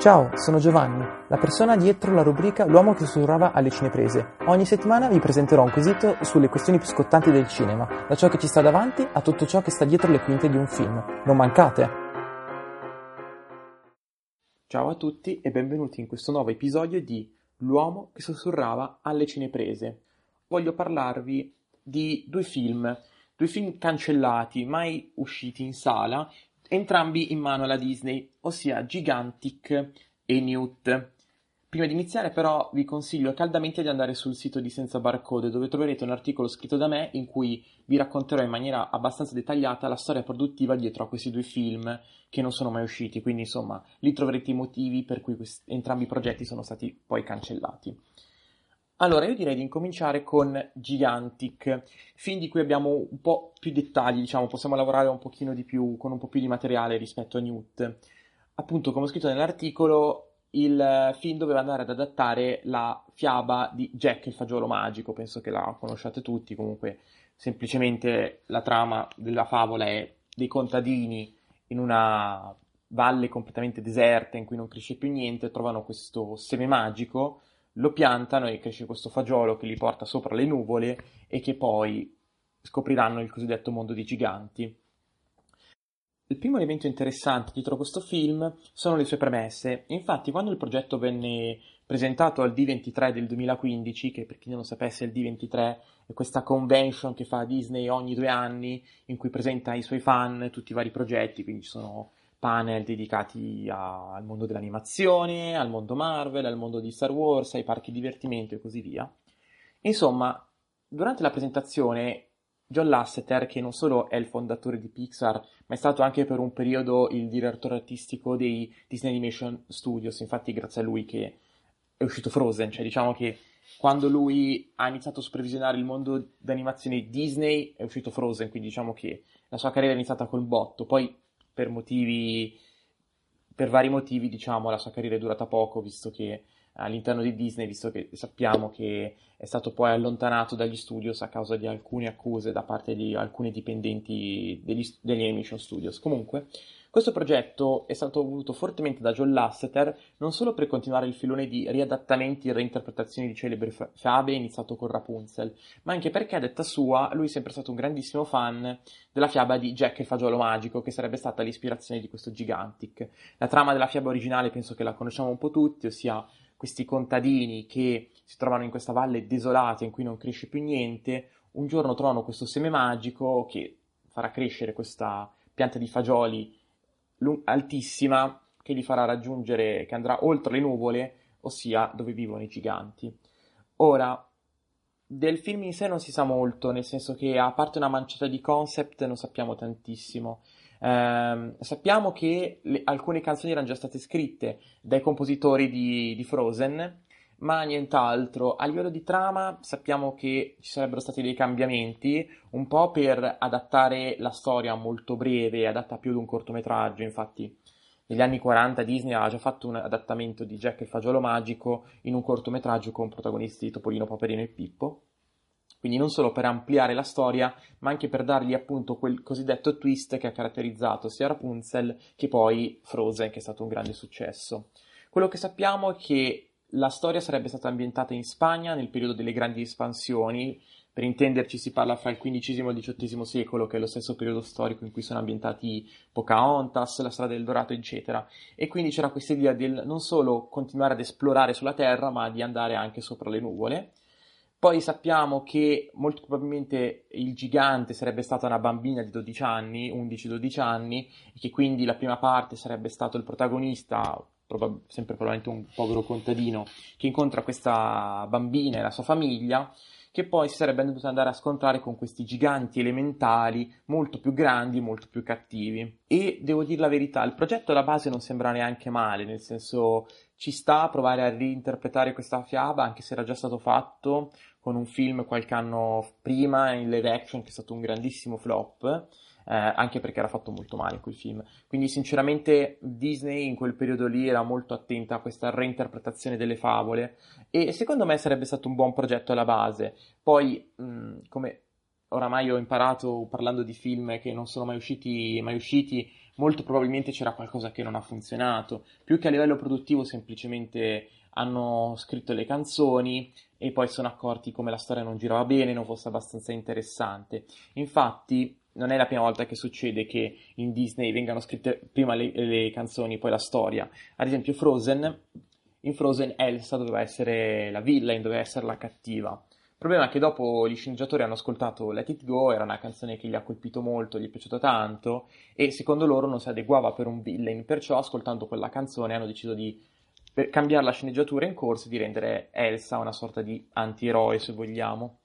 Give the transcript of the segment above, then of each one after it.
Ciao, sono Giovanni, la persona dietro la rubrica L'uomo che sussurrava alle cineprese. Ogni settimana vi presenterò un quesito sulle questioni più scottanti del cinema, da ciò che ci sta davanti a tutto ciò che sta dietro le quinte di un film. Non mancate! Ciao a tutti e benvenuti in questo nuovo episodio di L'uomo che sussurrava alle cineprese. Voglio parlarvi di due film, due film cancellati, mai usciti in sala, entrambi in mano alla Disney, ossia Gigantic e Newt. Prima di iniziare però vi consiglio caldamente di andare sul sito di Senza Barcode dove troverete un articolo scritto da me in cui vi racconterò in maniera abbastanza dettagliata la storia produttiva dietro a questi due film che non sono mai usciti, quindi insomma lì troverete i motivi per cui questi, entrambi i progetti sono stati poi cancellati. Allora, io direi di incominciare con Gigantic, film di cui abbiamo un po' più dettagli, diciamo, possiamo lavorare un pochino di più, con un po' più di materiale rispetto a Newt. Appunto, come ho scritto nell'articolo, il film doveva andare ad adattare la fiaba di Jack il fagiolo magico, penso che la conosciate tutti, comunque semplicemente la trama della favola è dei contadini in una valle completamente deserta in cui non cresce più niente, trovano questo seme magico lo piantano e cresce questo fagiolo che li porta sopra le nuvole e che poi scopriranno il cosiddetto mondo dei giganti. Il primo elemento interessante dietro questo film sono le sue premesse. Infatti, quando il progetto venne presentato al D23 del 2015, che per chi non lo sapesse il D23 è questa convention che fa Disney ogni due anni, in cui presenta ai suoi fan tutti i vari progetti, quindi ci sono panel dedicati a, al mondo dell'animazione, al mondo Marvel, al mondo di Star Wars, ai parchi divertimento e così via. Insomma, durante la presentazione John Lasseter, che non solo è il fondatore di Pixar, ma è stato anche per un periodo il direttore artistico dei Disney Animation Studios, infatti grazie a lui che è uscito Frozen, cioè diciamo che quando lui ha iniziato a supervisionare il mondo d'animazione Disney è uscito Frozen, quindi diciamo che la sua carriera è iniziata col botto, poi per motivi, per vari motivi, diciamo, la sua carriera è durata poco, visto che all'interno di Disney, visto che sappiamo che è stato poi allontanato dagli studios a causa di alcune accuse da parte di alcuni dipendenti degli, degli animation studios. Comunque, questo progetto è stato voluto fortemente da John Lasseter non solo per continuare il filone di riadattamenti e reinterpretazioni di celebri fiabe iniziato con Rapunzel, ma anche perché, a detta sua, lui è sempre stato un grandissimo fan della fiaba di Jack il fagiolo magico, che sarebbe stata l'ispirazione di questo Gigantic. La trama della fiaba originale penso che la conosciamo un po' tutti, ossia questi contadini che si trovano in questa valle desolata in cui non cresce più niente, un giorno trovano questo seme magico che farà crescere questa pianta di fagioli altissima che li farà raggiungere, che andrà oltre le nuvole, ossia dove vivono i giganti. Ora, del film in sé non si sa molto, nel senso che a parte una manciata di concept non sappiamo tantissimo. Eh, sappiamo che le, alcune canzoni erano già state scritte dai compositori di, di Frozen, ma nient'altro. A livello di trama sappiamo che ci sarebbero stati dei cambiamenti, un po' per adattare la storia molto breve, adatta più ad un cortometraggio, infatti negli anni 40 Disney ha già fatto un adattamento di Jack il fagiolo magico in un cortometraggio con protagonisti Topolino, Paperino e Pippo. Quindi non solo per ampliare la storia, ma anche per dargli appunto quel cosiddetto twist che ha caratterizzato sia Rapunzel che poi Frozen, che è stato un grande successo. Quello che sappiamo è che la storia sarebbe stata ambientata in Spagna nel periodo delle grandi espansioni, per intenderci si parla fra il XV e il XVIII secolo, che è lo stesso periodo storico in cui sono ambientati Pocahontas, la strada del Dorato, eccetera. E quindi c'era questa idea del non solo continuare ad esplorare sulla Terra, ma di andare anche sopra le nuvole. Poi sappiamo che molto probabilmente il gigante sarebbe stata una bambina di 12 anni, 11-12 anni, e che quindi la prima parte sarebbe stato il protagonista, probab- sempre probabilmente un povero contadino, che incontra questa bambina e la sua famiglia, che poi si sarebbe dovuto andare a scontrare con questi giganti elementali molto più grandi, molto più cattivi. E devo dire la verità, il progetto alla base non sembra neanche male, nel senso ci sta a provare a reinterpretare questa fiaba, anche se era già stato fatto con un film qualche anno prima in live action che è stato un grandissimo flop eh, anche perché era fatto molto male quel film. Quindi sinceramente Disney in quel periodo lì era molto attenta a questa reinterpretazione delle favole e secondo me sarebbe stato un buon progetto alla base. Poi, mh, come oramai ho imparato parlando di film che non sono mai usciti, mai usciti molto probabilmente c'era qualcosa che non ha funzionato, più che a livello produttivo semplicemente hanno scritto le canzoni e poi sono accorti come la storia non girava bene, non fosse abbastanza interessante. Infatti non è la prima volta che succede che in Disney vengano scritte prima le, le canzoni, poi la storia. Ad esempio Frozen, in Frozen Elsa doveva essere la villain, doveva essere la cattiva. Il problema è che dopo gli sceneggiatori hanno ascoltato Let It Go, era una canzone che gli ha colpito molto, gli è piaciuta tanto e secondo loro non si adeguava per un villain, perciò ascoltando quella canzone hanno deciso di cambiare la sceneggiatura in corso e di rendere Elsa una sorta di antieroe se vogliamo.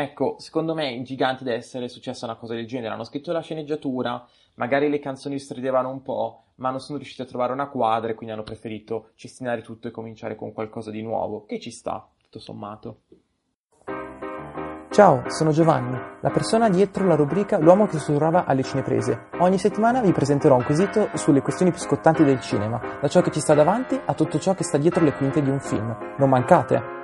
Ecco, secondo me in Gigante deve essere successa una cosa del genere, hanno scritto la sceneggiatura, magari le canzoni stridevano un po', ma non sono riusciti a trovare una quadra e quindi hanno preferito cestinare tutto e cominciare con qualcosa di nuovo, che ci sta tutto sommato. Ciao, sono Giovanni, la persona dietro la rubrica L'uomo che sussurrava alle cineprese. Ogni settimana vi presenterò un quesito sulle questioni più scottanti del cinema, da ciò che ci sta davanti a tutto ciò che sta dietro le quinte di un film. Non mancate!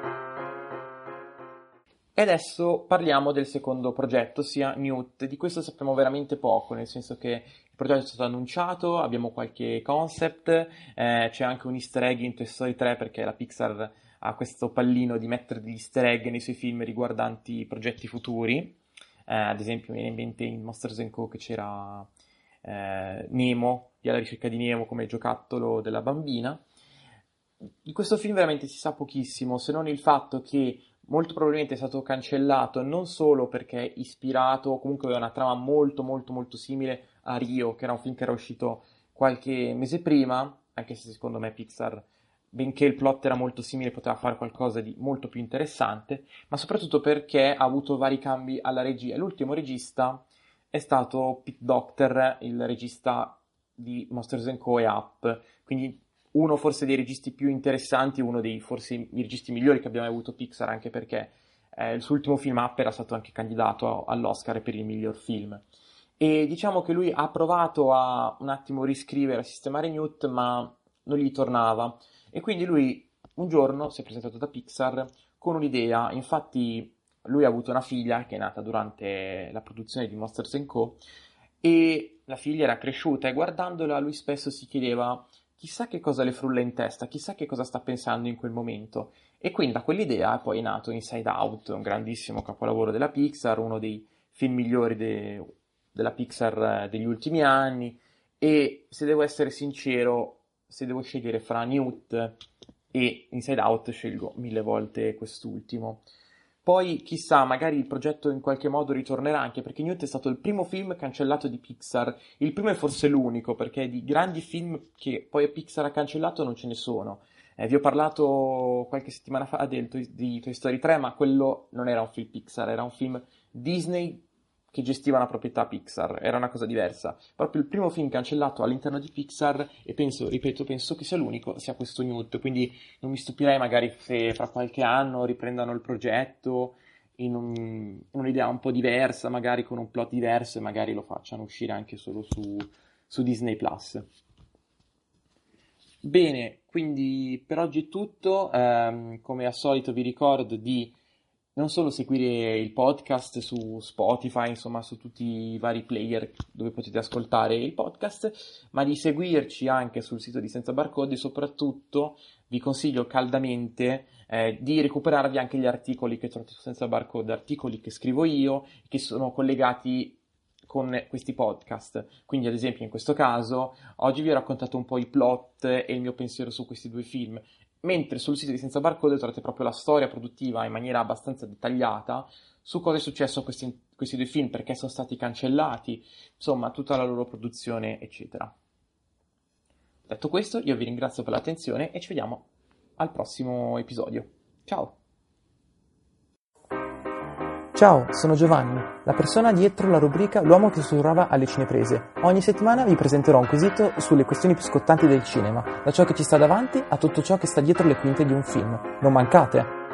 E adesso parliamo del secondo progetto, sia Newt. Di questo sappiamo veramente poco, nel senso che il progetto è stato annunciato, abbiamo qualche concept, eh, c'è anche un easter egg in Toy Story 3 perché la Pixar ha questo pallino di mettere degli easter egg nei suoi film riguardanti progetti futuri. Eh, ad esempio, mi viene in mente in Monsters Co. che c'era eh, Nemo, di alla ricerca di Nemo come giocattolo della bambina. Di questo film veramente si sa pochissimo, se non il fatto che molto probabilmente è stato cancellato non solo perché è ispirato comunque aveva una trama molto molto molto simile a Rio, che era un film che era uscito qualche mese prima, anche se secondo me Pixar benché il plot era molto simile, poteva fare qualcosa di molto più interessante, ma soprattutto perché ha avuto vari cambi alla regia. L'ultimo regista è stato Pete Docter, il regista di Monsters Co. e Up, quindi uno forse dei registi più interessanti, uno dei forse i registi migliori che abbiamo avuto Pixar, anche perché eh, il suo ultimo film Up era stato anche candidato all'Oscar per il miglior film. E diciamo che lui ha provato a un attimo riscrivere, a sistemare Newt, ma non gli tornava. E quindi lui un giorno si è presentato da Pixar con un'idea, infatti lui ha avuto una figlia che è nata durante la produzione di Monsters Co. e la figlia era cresciuta e guardandola lui spesso si chiedeva chissà che cosa le frulla in testa, chissà che cosa sta pensando in quel momento. E quindi da quell'idea è poi nato Inside Out, un grandissimo capolavoro della Pixar, uno dei film migliori de- della Pixar eh, degli ultimi anni e se devo essere sincero se devo scegliere fra Newt e Inside Out, scelgo mille volte quest'ultimo. Poi, chissà, magari il progetto in qualche modo ritornerà anche perché Newt è stato il primo film cancellato di Pixar, il primo e forse l'unico, perché di grandi film che poi Pixar ha cancellato non ce ne sono. Eh, vi ho parlato qualche settimana fa del, di Toy Story 3, ma quello non era un film Pixar, era un film Disney che gestiva una proprietà Pixar, era una cosa diversa. Proprio il primo film cancellato all'interno di Pixar, e penso, ripeto, penso che sia l'unico, sia questo Newt, quindi non mi stupirei magari se fra qualche anno riprendano il progetto in, un, un'idea un po' diversa, magari con un plot diverso, e magari lo facciano uscire anche solo su, su Disney Plus. Bene, quindi per oggi è tutto. Um, come al solito vi ricordo di non solo seguire il podcast su Spotify, insomma su tutti i vari player dove potete ascoltare il podcast, ma di seguirci anche sul sito di Senza Barcode e soprattutto vi consiglio caldamente eh, di recuperarvi anche gli articoli che trovate su Senza Barcode, articoli che scrivo io, che sono collegati con questi podcast. Quindi, ad esempio, in questo caso, oggi vi ho raccontato un po' i plot e il mio pensiero su questi due film mentre sul sito di Senza Barcode trovate proprio la storia produttiva in maniera abbastanza dettagliata su cosa è successo a questi, questi due film, perché sono stati cancellati, insomma, tutta la loro produzione, eccetera. Detto questo, io vi ringrazio per l'attenzione e ci vediamo al prossimo episodio. Ciao! Ciao, sono Giovanni, la persona dietro la rubrica L'uomo che sussurrava alle cineprese. Ogni settimana vi presenterò un quesito sulle questioni più scottanti del cinema, da ciò che ci sta davanti a tutto ciò che sta dietro le quinte di un film. Non mancate!